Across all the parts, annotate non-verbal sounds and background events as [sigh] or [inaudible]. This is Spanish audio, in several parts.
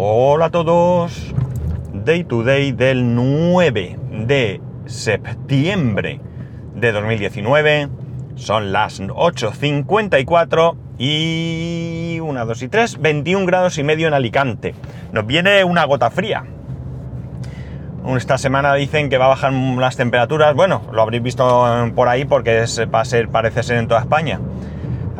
Hola a todos. Day to day del 9 de septiembre de 2019. Son las 8.54 y 1, 2 y 3, 21 grados y medio en Alicante. Nos viene una gota fría. Esta semana dicen que va a bajar las temperaturas. Bueno, lo habréis visto por ahí porque es, va a ser, parece ser en toda España.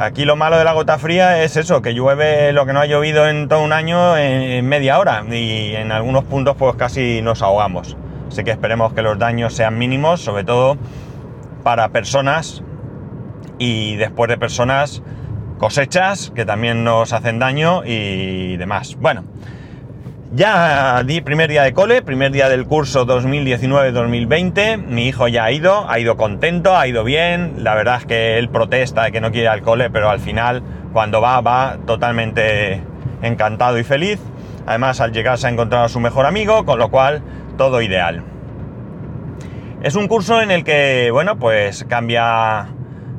Aquí lo malo de la gota fría es eso, que llueve lo que no ha llovido en todo un año en media hora y en algunos puntos pues casi nos ahogamos. Así que esperemos que los daños sean mínimos, sobre todo para personas y después de personas cosechas que también nos hacen daño y demás. Bueno, ya di primer día de cole, primer día del curso 2019-2020, mi hijo ya ha ido, ha ido contento, ha ido bien, la verdad es que él protesta de que no quiere ir al cole, pero al final cuando va, va totalmente encantado y feliz. Además al llegar se ha encontrado a su mejor amigo, con lo cual todo ideal. Es un curso en el que, bueno, pues cambia,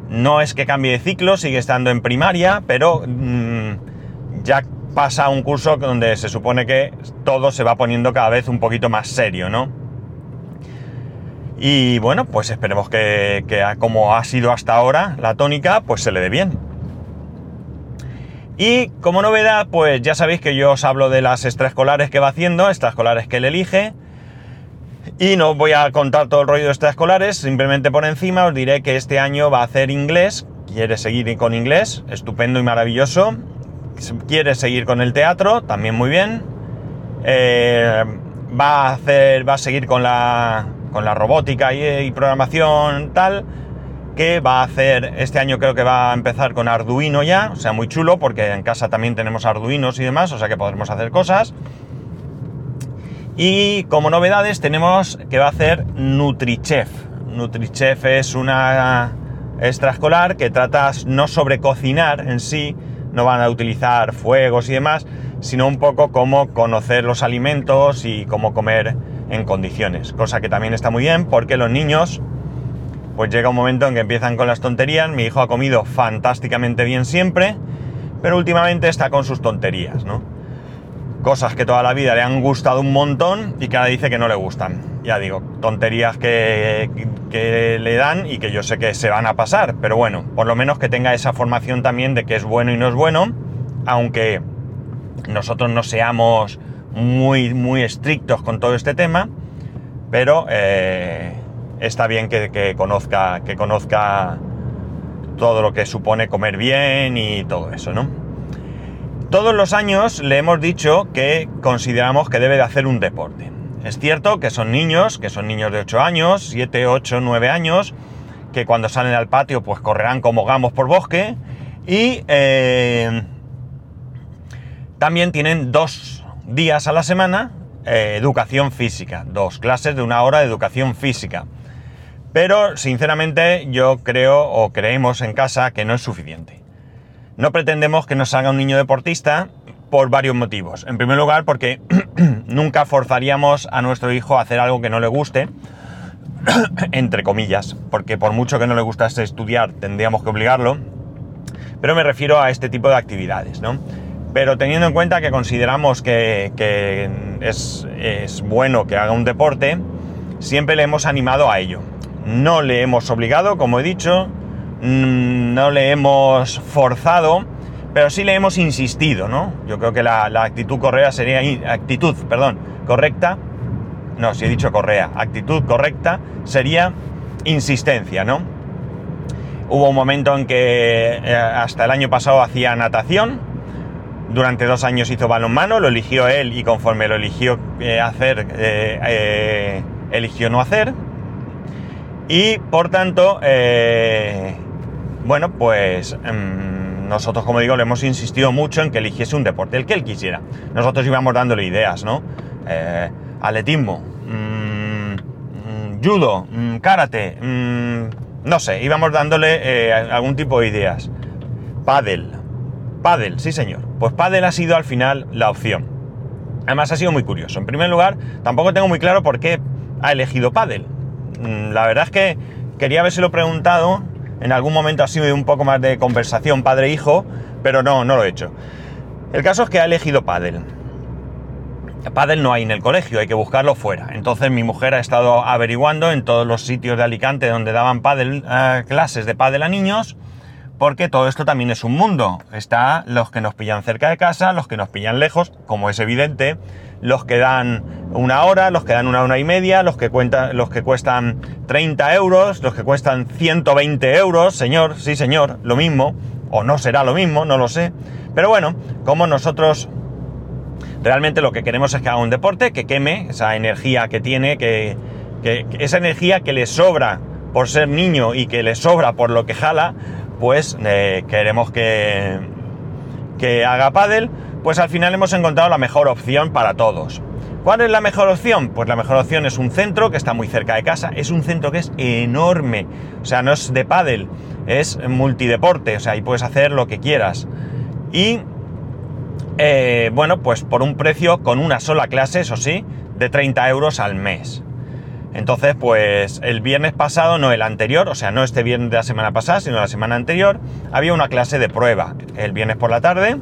no es que cambie de ciclo, sigue estando en primaria, pero mmm, ya pasa un curso donde se supone que todo se va poniendo cada vez un poquito más serio, ¿no? Y bueno, pues esperemos que, como ha sido hasta ahora la tónica, pues se le dé bien. Y como novedad, pues ya sabéis que yo os hablo de las extraescolares que va haciendo, extraescolares que él elige. Y no voy a contar todo el rollo de extraescolares, simplemente por encima os diré que este año va a hacer inglés, quiere seguir con inglés, estupendo y maravilloso quiere seguir con el teatro, también muy bien. Eh, va a hacer, va a seguir con la, con la robótica y, y, programación tal. Que va a hacer, este año creo que va a empezar con Arduino ya, o sea, muy chulo, porque en casa también tenemos Arduinos y demás, o sea que podremos hacer cosas. Y como novedades tenemos que va a hacer NutriChef. NutriChef es una extraescolar que trata no sobre cocinar en sí, no van a utilizar fuegos y demás, sino un poco cómo conocer los alimentos y cómo comer en condiciones. Cosa que también está muy bien porque los niños, pues llega un momento en que empiezan con las tonterías. Mi hijo ha comido fantásticamente bien siempre, pero últimamente está con sus tonterías, ¿no? Cosas que toda la vida le han gustado un montón y que ahora dice que no le gustan. Ya digo, tonterías que, que le dan y que yo sé que se van a pasar, pero bueno, por lo menos que tenga esa formación también de que es bueno y no es bueno, aunque nosotros no seamos muy, muy estrictos con todo este tema, pero eh, está bien que, que, conozca, que conozca todo lo que supone comer bien y todo eso, ¿no? Todos los años le hemos dicho que consideramos que debe de hacer un deporte. Es cierto que son niños, que son niños de 8 años, 7, 8, 9 años, que cuando salen al patio pues correrán como gamos por bosque y eh, también tienen dos días a la semana eh, educación física, dos clases de una hora de educación física. Pero sinceramente yo creo o creemos en casa que no es suficiente. No pretendemos que nos haga un niño deportista por varios motivos. En primer lugar, porque [clears throat] nunca forzaríamos a nuestro hijo a hacer algo que no le guste, [clears throat] entre comillas, porque por mucho que no le gustase estudiar, tendríamos que obligarlo. Pero me refiero a este tipo de actividades, ¿no? Pero teniendo en cuenta que consideramos que, es bueno que haga un deporte, siempre le hemos animado a ello. No le hemos obligado, como he dicho, no le hemos forzado, pero sí le hemos insistido, ¿no? Yo creo que la, actitud correa sería actitud, perdón, correcta. No, si he dicho correa, actitud correcta sería insistencia, ¿no? Hubo un momento en que eh, hasta el año pasado hacía natación, durante dos años hizo balonmano, lo eligió él y conforme lo eligió eh, hacer, eh, eligió no hacer. Y por tanto, bueno, pues mmm, nosotros, como digo, le hemos insistido mucho en que eligiese un deporte, el que él quisiera. Nosotros íbamos dándole ideas, ¿no? Eh, atletismo, mmm, judo, mmm, karate, no sé, íbamos dándole eh, algún tipo de ideas. Paddle, paddle, sí señor. Pues paddle ha sido al final la opción. Además ha sido muy curioso. En primer lugar, tampoco tengo muy claro por qué ha elegido paddle. La verdad es que quería habérselo preguntado en algún momento así de un poco más de conversación padre-hijo, pero no, no lo he hecho. El caso es que ha elegido pádel. pádel no hay en el colegio, hay que buscarlo fuera. Entonces mi mujer ha estado averiguando en todos los sitios de Alicante donde daban pádel, eh, clases de pádel a niños, porque todo esto también es un mundo. Está los que nos pillan cerca de casa, los que nos pillan lejos, como es evidente, los que dan una hora, los que dan una hora y media, los que, cuentan, los que cuestan 30 euros, los que cuestan 120 euros, señor, sí señor, lo mismo, o no será lo mismo, no lo sé. Pero bueno, como nosotros realmente lo que queremos es que haga un deporte, que queme esa energía que tiene, que, esa energía que le sobra por ser niño y que le sobra por lo que jala, pues eh, queremos que, que haga pádel, pues al final hemos encontrado la mejor opción para todos. ¿Cuál es la mejor opción? Pues la mejor opción es un centro que está muy cerca de casa, es un centro que es enorme, o sea, no es de pádel, es multideporte, o sea, ahí puedes hacer lo que quieras. Y eh, bueno, pues por un precio con una sola clase, eso sí, de 30 euros al mes. Entonces, pues el viernes pasado, no el anterior, o sea, no este viernes de la semana pasada, sino la semana anterior, había una clase de prueba. El viernes por la tarde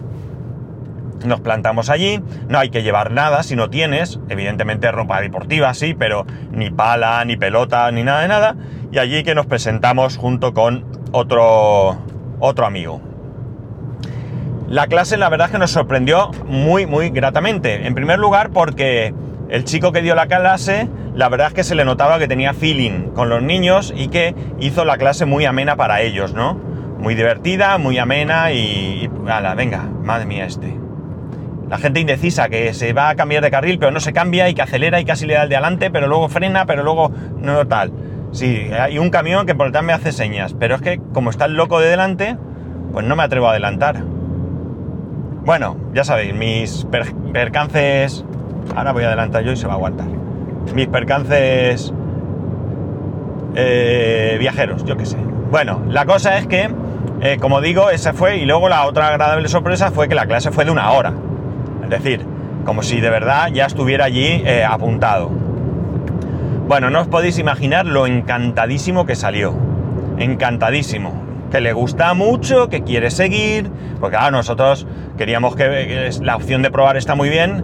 nos plantamos allí, no hay que llevar nada si no tienes, evidentemente ropa deportiva sí, pero ni pala, ni pelota, ni nada de nada, y allí que nos presentamos junto con otro, otro amigo. La clase la verdad es que nos sorprendió muy, muy gratamente. En primer lugar porque el chico que dio la clase, la verdad es que se le notaba que tenía feeling con los niños y que hizo la clase muy amena para ellos, ¿no? Muy divertida, muy amena y... ¡Hala, venga! Madre mía este. La gente indecisa que se va a cambiar de carril pero no se cambia y que acelera y casi le da el de adelante pero luego frena pero luego no tal. Sí, hay un camión que por detrás me hace señas, pero es que como está el loco de delante, pues no me atrevo a adelantar. Bueno, ya sabéis, mis percances... Ahora voy a adelantar yo y se va a aguantar. Mis percances eh, viajeros, yo qué sé. Bueno, la cosa es que, eh, como digo, esa fue, y luego la otra agradable sorpresa fue que la clase fue de una hora. Es decir, como si de verdad ya estuviera allí eh, apuntado. Bueno, no os podéis imaginar lo encantadísimo que salió. Encantadísimo que le gusta mucho, que quiere seguir, porque claro, nosotros queríamos que la opción de probar está muy bien,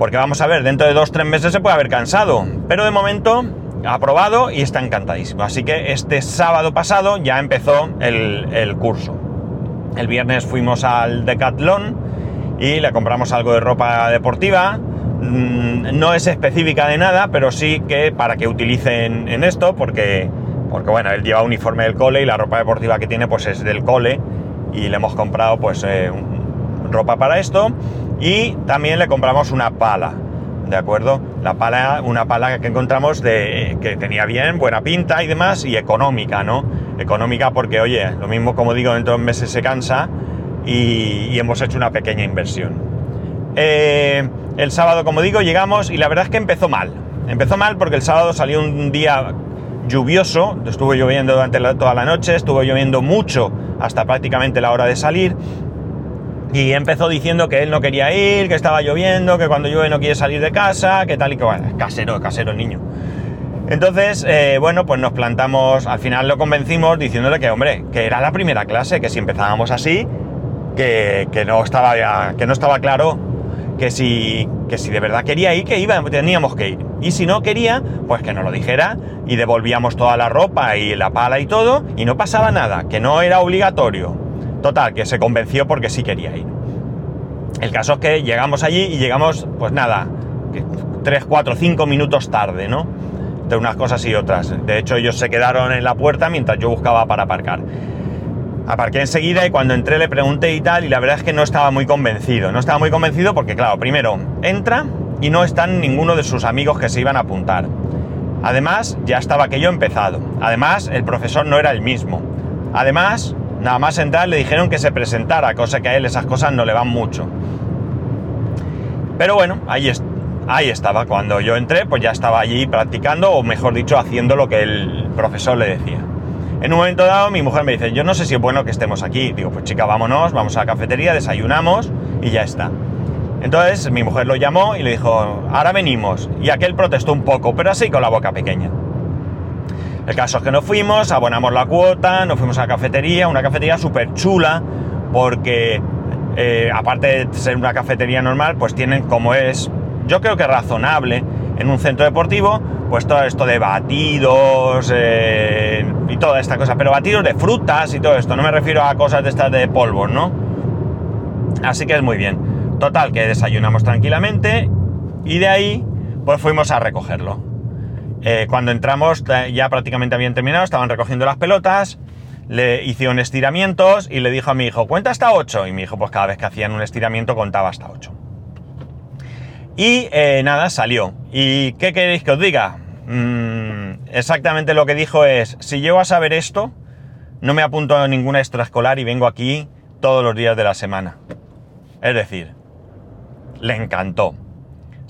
porque vamos a ver, dentro de dos, tres meses se puede haber cansado, pero de momento ha probado y está encantadísimo. Así que este sábado pasado ya empezó el, curso. El viernes fuimos al Decathlon y le compramos algo de ropa deportiva. Mm, no es específica de nada, pero sí que para que utilicen en esto, porque porque bueno, él lleva uniforme del cole y la ropa deportiva que tiene pues es del cole y le hemos comprado pues eh, ropa para esto y también le compramos una pala, ¿de acuerdo? La pala, una pala que encontramos de, que tenía bien, buena pinta y demás y económica, ¿no? Económica porque, oye, lo mismo como digo, dentro de meses se cansa y, hemos hecho una pequeña inversión. Eh, el sábado, como digo, llegamos y la verdad es que empezó mal. Empezó mal porque el sábado salió un día lluvioso, estuvo lloviendo durante toda la noche, estuvo lloviendo mucho hasta prácticamente la hora de salir. Y empezó diciendo que él no quería ir, que estaba lloviendo, que cuando llueve no quiere salir de casa, que tal y que bueno, casero, casero niño. Entonces, eh, bueno, pues nos plantamos, al final lo convencimos diciéndole que, hombre, que era la primera clase, que si empezábamos así, que, que no, estaba, que no estaba claro que si, que si de verdad quería ir, que iba, teníamos que ir. Y si no quería, pues que nos lo dijera y devolvíamos toda la ropa y la pala y todo y no pasaba nada, que no era obligatorio. Total, que se convenció porque sí quería ir. El caso es que llegamos allí y llegamos, pues nada, 3, 4, 5 minutos tarde, ¿no? De unas cosas y otras. De hecho, ellos se quedaron en la puerta mientras yo buscaba para aparcar. Aparqué enseguida y cuando entré le pregunté y tal, y la verdad es que no estaba muy convencido. No estaba muy convencido porque, claro, primero, entra y no están ninguno de sus amigos que se iban a apuntar. Además, ya estaba aquello empezado. Además, el profesor no era el mismo. Además, nada más entrar le dijeron que se presentara, cosa que a él esas cosas no le van mucho. Pero bueno, ahí, ahí estaba. Cuando yo entré, pues ya estaba allí practicando, o mejor dicho, haciendo lo que el profesor le decía. En un momento dado mi mujer me dice, yo no sé si es bueno que estemos aquí. Digo, pues chica, vámonos, vamos a la cafetería, desayunamos y ya está. Entonces mi mujer lo llamó y le dijo, ahora venimos. Y aquel protestó un poco, pero así con la boca pequeña. El caso es que nos fuimos, abonamos la cuota, nos fuimos a la cafetería, una cafetería súper chula, porque eh, aparte de ser una cafetería normal, pues tienen como es yo creo que razonable en un centro deportivo, pues todo esto de batidos eh, y toda esta cosa, pero batidos de frutas y todo esto, no me refiero a cosas de estas de polvos, ¿no? Así que es muy bien. Total, que desayunamos tranquilamente y de ahí pues fuimos a recogerlo. Eh, cuando entramos ya prácticamente habían terminado, estaban recogiendo las pelotas, le hicieron estiramientos y le dijo a mi hijo, cuenta hasta 8. Y mi hijo pues cada vez que hacían un estiramiento contaba hasta 8. Y eh, nada, salió. ¿Y qué queréis que os diga? Mm, exactamente lo que dijo es, si llego a saber esto, no me apunto a ninguna extraescolar y vengo aquí todos los días de la semana. Es decir, le encantó.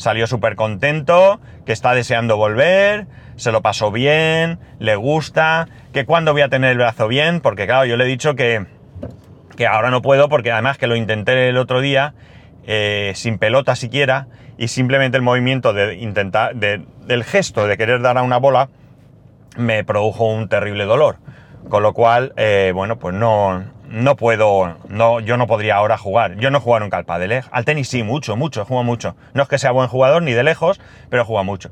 Salió súper contento, que está deseando volver, se lo pasó bien, le gusta, que cuando voy a tener el brazo bien, porque claro, yo le he dicho que, que ahora no puedo, porque además que lo intenté el otro día, eh, sin pelota siquiera, y simplemente el movimiento de intentar, del gesto de querer dar a una bola, me produjo un terrible dolor. Con lo cual, eh, bueno, pues no, no puedo, no, yo no podría ahora jugar. Yo no juego nunca al pádel, ¿eh? Al tenis sí, mucho, mucho, juego mucho. No es que sea buen jugador ni de lejos, pero juega mucho.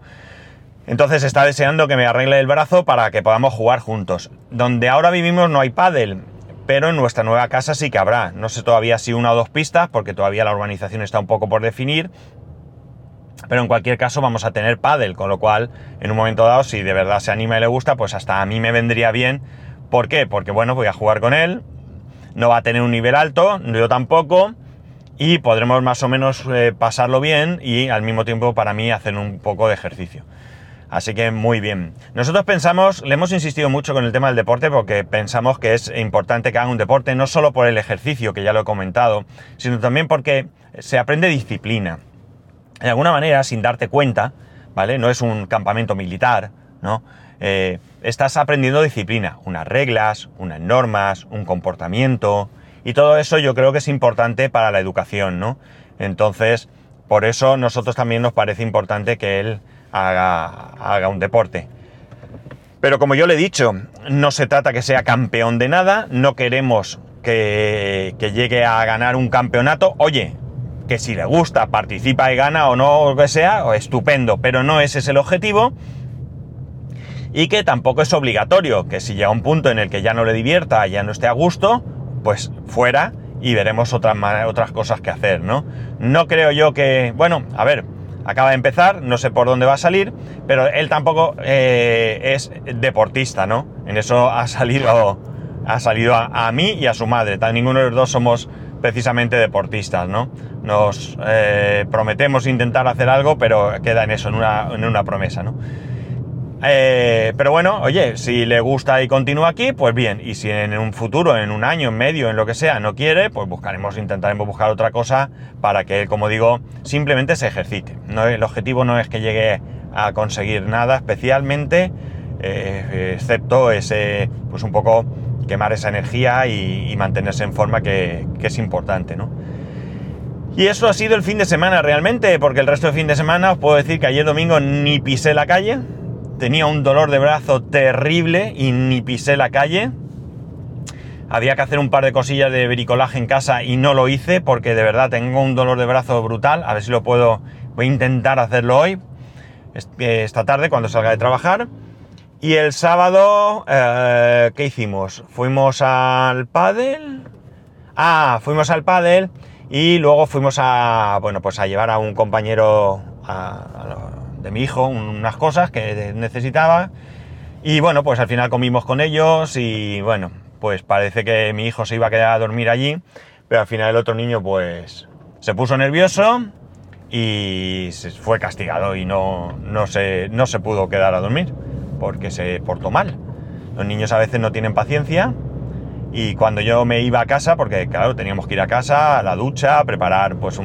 Entonces está deseando que me arregle el brazo para que podamos jugar juntos. Donde ahora vivimos no hay pádel, pero en nuestra nueva casa sí que habrá. No sé todavía si una o dos pistas, porque todavía la urbanización está un poco por definir. Pero en cualquier caso vamos a tener pádel, con lo cual en un momento dado, si de verdad se anima y le gusta, pues hasta a mí me vendría bien. ¿Por qué? Porque bueno, voy a jugar con él, no va a tener un nivel alto, yo tampoco, y podremos más o menos eh, pasarlo bien y al mismo tiempo para mí hacer un poco de ejercicio. Así que muy bien. Nosotros pensamos, le hemos insistido mucho con el tema del deporte porque pensamos que es importante que haga un deporte no solo por el ejercicio, que ya lo he comentado, sino también porque se aprende disciplina. De alguna manera, sin darte cuenta, ¿vale? No es un campamento militar, ¿no? Eh, estás aprendiendo disciplina, unas reglas, unas normas, un comportamiento, y todo eso yo creo que es importante para la educación, ¿no? Entonces, por eso nosotros también nos parece importante que él haga, un deporte. Pero como yo le he dicho, no se trata que sea campeón de nada, no queremos que, que llegue a ganar un campeonato. Oye, que si le gusta, participa y gana o no, o que sea, estupendo, pero no ese es el objetivo y que tampoco es obligatorio, que si llega un punto en el que ya no le divierta, ya no esté a gusto, pues fuera y veremos otras, otras cosas que hacer, ¿no? No creo yo que, bueno, a ver, acaba de empezar, no sé por dónde va a salir, pero él tampoco eh, es deportista, ¿no? En eso ha salido, ha salido a, mí y a su madre, ninguno de los dos somos precisamente deportistas, ¿no? Nos eh, prometemos intentar hacer algo, pero queda en eso, en una, en una promesa, ¿no? Eh, pero bueno, oye, si le gusta y continúa aquí, pues bien. Y si en un futuro, en un año, en medio, en lo que sea, no quiere, pues buscaremos, intentaremos buscar otra cosa para que él, como digo, simplemente se ejercite. No, el objetivo no es que llegue a conseguir nada especialmente, eh, excepto ese, pues un poco quemar esa energía y, mantenerse en forma que, es importante, ¿no? Y eso ha sido el fin de semana realmente, porque el resto del fin de semana os puedo decir que ayer domingo ni pisé la calle, tenía un dolor de brazo terrible y ni pisé la calle. Había que hacer un par de cosillas de bricolaje en casa y no lo hice porque de verdad tengo un dolor de brazo brutal. A ver si lo puedo, voy a intentar hacerlo hoy, eh, esta tarde cuando salga de trabajar. Y el sábado, eh, ¿qué hicimos? Fuimos al pádel. Ah, fuimos al pádel y luego fuimos a, bueno, pues a llevar a un compañero a de mi hijo unas cosas que necesitaba. Y bueno, pues al final comimos con ellos y bueno, pues parece que mi hijo se iba a quedar a dormir allí, pero al final el otro niño pues se puso nervioso y se fue castigado y no, no, se, no se pudo quedar a dormir porque se portó mal. Los niños a veces no tienen paciencia y cuando yo me iba a casa, porque claro, teníamos que ir a casa, a la ducha, preparar pues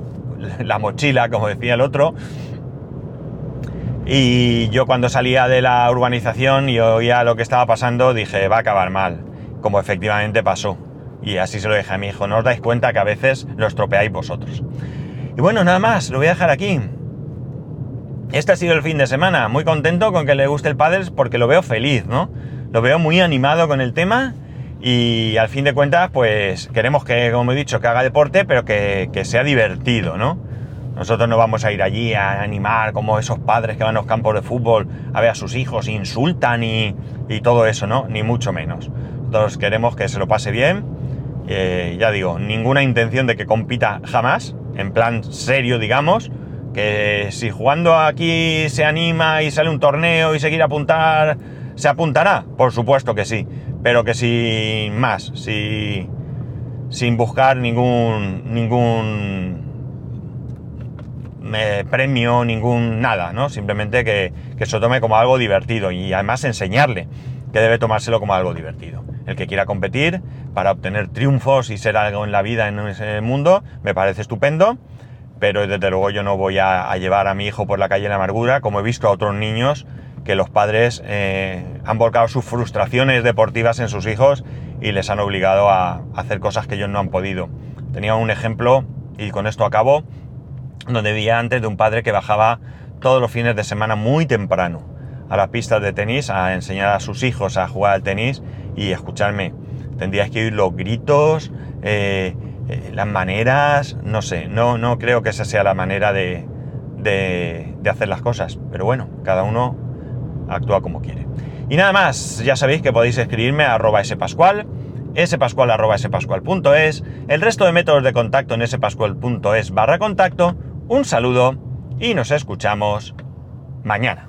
[laughs] la mochila, como decía el otro, y yo cuando salía de la urbanización y oía lo que estaba pasando, dije, va a acabar mal, como efectivamente pasó. Y así se lo dije a mi hijo, no os dais cuenta que a veces lo estropeáis vosotros. Y bueno, nada más, lo voy a dejar aquí. Este ha sido el fin de semana, muy contento con que le guste el paddle porque lo veo feliz, ¿no? Lo veo muy animado con el tema y al fin de cuentas, pues queremos que, como he dicho, que haga deporte, pero que, que sea divertido, ¿no? Nosotros no vamos a ir allí a animar como esos padres que van a los campos de fútbol a ver a sus hijos, insultan y, y todo eso, ¿no? Ni mucho menos. Nosotros queremos que se lo pase bien. Eh, ya digo, ninguna intención de que compita jamás, en plan serio, digamos. Que si jugando aquí se anima y sale un torneo y se quiere apuntar, se apuntará, por supuesto que sí. Pero que sin más, si, sin buscar ningún, ningún eh, premio, ningún nada, ¿no? Simplemente que, que se tome como algo divertido y además enseñarle que debe tomárselo como algo divertido. El que quiera competir para obtener triunfos y ser algo en la vida en ese mundo, me parece estupendo, pero desde luego yo no voy a, llevar a mi hijo por la calle de la amargura, como he visto a otros niños que los padres eh, han volcado sus frustraciones deportivas en sus hijos y les han obligado a hacer cosas que ellos no han podido. Tenía un ejemplo, y con esto acabo, donde vi antes de un padre que bajaba todos los fines de semana muy temprano a las pistas de tenis a enseñar a sus hijos a jugar al tenis y escucharme. Tendrías que oír los gritos, eh, eh, las maneras, no sé, no, no creo que esa sea la manera de, de, hacer las cosas. Pero bueno, cada uno actúa como quiere. Y nada más, ya sabéis que podéis escribirme a arroba spascual, spascual spascual.es, el resto de métodos de contacto en spascual.es barra contacto. Un saludo y nos escuchamos mañana.